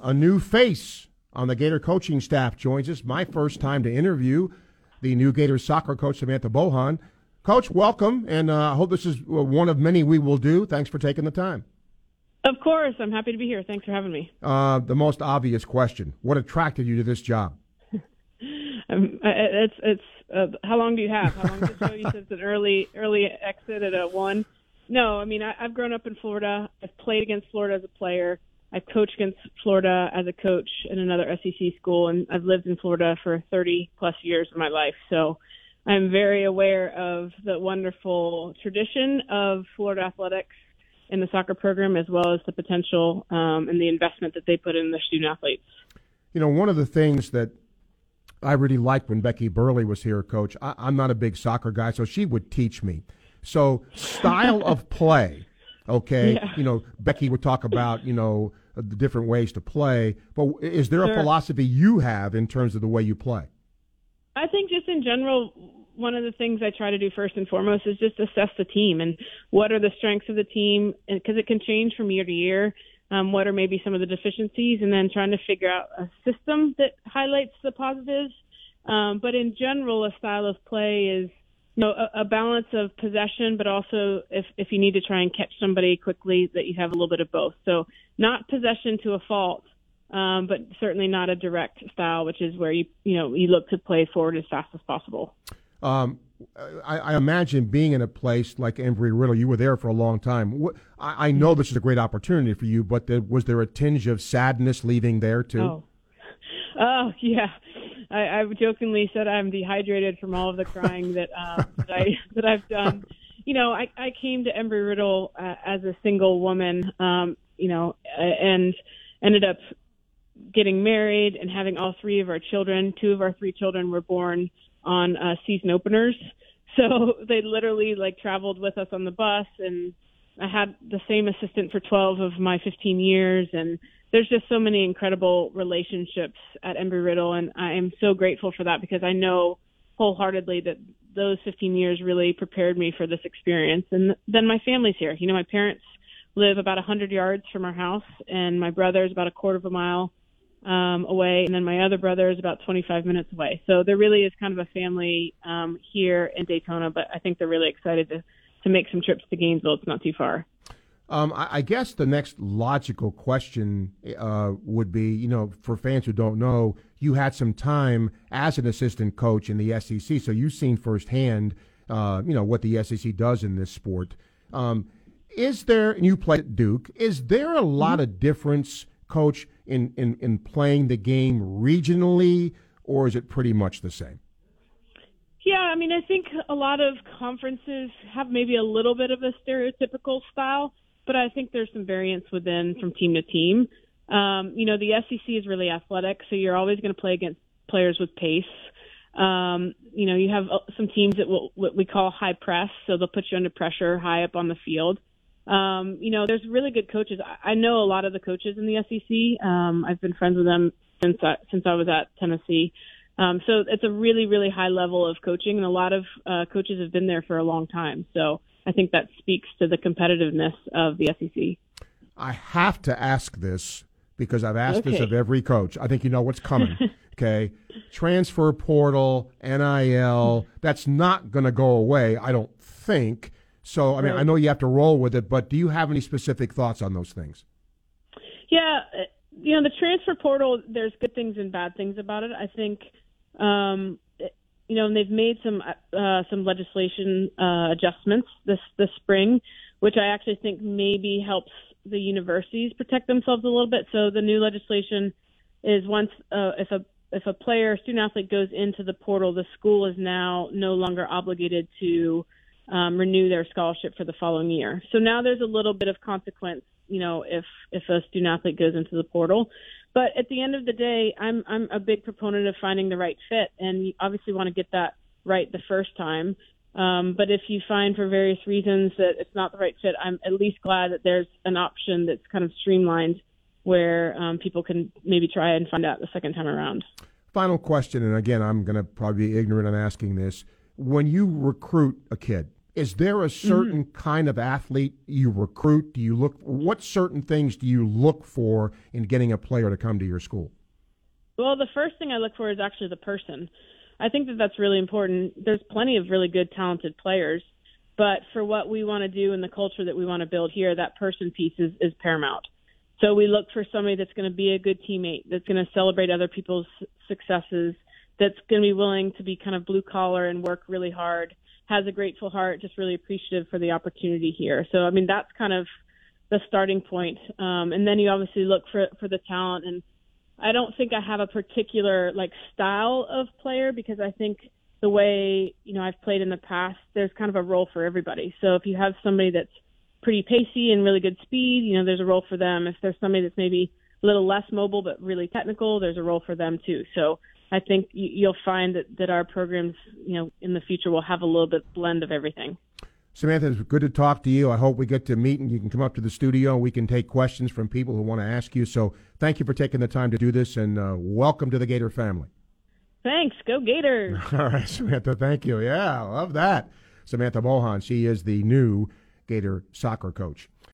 A new face on the Gator coaching staff joins us. My first time to interview the new Gator soccer coach, Samantha Bohon. Coach, welcome, and uh, I hope this is one of many we will do. Thanks for taking the time. Of course, I'm happy to be here. Thanks for having me. Uh, the most obvious question: What attracted you to this job? um, it's it's uh, how long do you have? How long does it? You said it's an early early exit at a one. No, I mean I, I've grown up in Florida. I've played against Florida as a player. I've coached against Florida as a coach in another SEC school, and I've lived in Florida for 30 plus years of my life. So I'm very aware of the wonderful tradition of Florida athletics in the soccer program, as well as the potential um, and the investment that they put in their student athletes. You know, one of the things that I really liked when Becky Burleigh was here, Coach. I, I'm not a big soccer guy, so she would teach me. So, style of play Okay, yeah. you know Becky would talk about you know the different ways to play, but is there sure. a philosophy you have in terms of the way you play? I think just in general, one of the things I try to do first and foremost is just assess the team and what are the strengths of the team, because it can change from year to year. Um, what are maybe some of the deficiencies, and then trying to figure out a system that highlights the positives. Um, but in general, a style of play is no, a, a, balance of possession, but also if if you need to try and catch somebody quickly, that you have a little bit of both. So not possession to a fault, um, but certainly not a direct style, which is where you you know you look to play forward as fast as possible. Um, I, I, imagine being in a place like Embry Riddle, you were there for a long time. I, I know this is a great opportunity for you, but there, was there a tinge of sadness leaving there too? Oh, oh yeah. I, I've jokingly said I'm dehydrated from all of the crying that um, that I that I've done. You know, I, I came to Embry Riddle uh, as a single woman, um, you know, and ended up getting married and having all three of our children. Two of our three children were born on uh, season openers, so they literally like traveled with us on the bus and I had the same assistant for 12 of my 15 years, and there's just so many incredible relationships at Embry Riddle, and I am so grateful for that because I know wholeheartedly that those 15 years really prepared me for this experience. And then my family's here. You know, my parents live about 100 yards from our house, and my brother is about a quarter of a mile um, away, and then my other brother is about 25 minutes away. So there really is kind of a family um, here in Daytona, but I think they're really excited to to make some trips to Gainesville. It's not too far. Um, I, I, guess the next logical question uh, would be, you know, for fans who don't know, you had some time as an assistant coach in the SEC, so you've seen firsthand, uh, you know, what the SEC does in this sport. Um, is there, and you played at Duke, is there a lot mm-hmm. of difference, coach, in, in, in playing the game regionally, or is it pretty much the same? Yeah, I mean, I think a lot of conferences have maybe a little bit of a stereotypical style, but I think there's some variance within from team to team. Um, you know, the SEC is really athletic, so you're always going to play against players with pace. Um, you know, you have uh, some teams that will, what we call high press, so they'll put you under pressure high up on the field. Um, you know, there's really good coaches. I, I know a lot of the coaches in the SEC. Um, I've been friends with them since I, since I was at Tennessee. Um, so it's a really, really high level of coaching, and a lot of uh, coaches have been there for a long time. So I think that speaks to the competitiveness of the SEC. I have to ask this because I've asked okay. this of every coach. I think you know what's coming. okay, transfer portal, NIL. That's not going to go away. I don't think. So I mean, right. I know you have to roll with it, but do you have any specific thoughts on those things? Yeah, uh, you know, the transfer portal. There's good things and bad things about it. I think um, you know, and they've made some uh, some legislation uh, adjustments this this spring, which I actually think maybe helps the universities protect themselves a little bit. So the new legislation is once uh, if a if a player, student athlete goes into the portal, the school is now no longer obligated to um, renew their scholarship for the following year. So now there's a little bit of consequence, you know, if if a student athlete goes into the portal. But at the end of the day, I'm I'm a big proponent of finding the right fit, and you obviously want to get that right the first time. Um, but if you find for various reasons that it's not the right fit, I'm at least glad that there's an option that's kind of streamlined where um, people can maybe try and find out the second time around. Final question, and again, I'm going to probably be ignorant on asking this. When you recruit a kid, Is there a certain mm-hmm. kind of athlete you recruit? Do you look what certain things do you look for in getting a player to come to your school? Well, the first thing I look for is actually the person. I think that that's really important. There's plenty of really good, talented players, but for what we want to do and the culture that we want to build here, that person piece is, is paramount. So we look for somebody that's going to be a good teammate, that's going to celebrate other people's successes, that's going to be willing to be kind of blue collar and work really hard, has a grateful heart, just really appreciative for the opportunity here. So I mean that's kind of the starting point. Um, and then you obviously look for for the talent and I don't think I have a particular like style of player because I think the way you know I've played in the past, there's kind of a role for everybody. So if you have somebody that's pretty pacey and really good speed, you know, there's a role for them. If there's somebody that's maybe a little less mobile but really technical, there's a role for them too. So I think you'll find that, that our programs, you know, in the future will have a little bit blend of everything. Samantha, it's good to talk to you. I hope we get to meet and you can come up to the studio. We can take questions from people who want to ask you. So thank you for taking the time to do this and uh, welcome to the Gator family. Thanks. Go Gators. All right, Samantha, thank you. Yeah, I love that. Samantha Bohon, she is the new Gator soccer coach.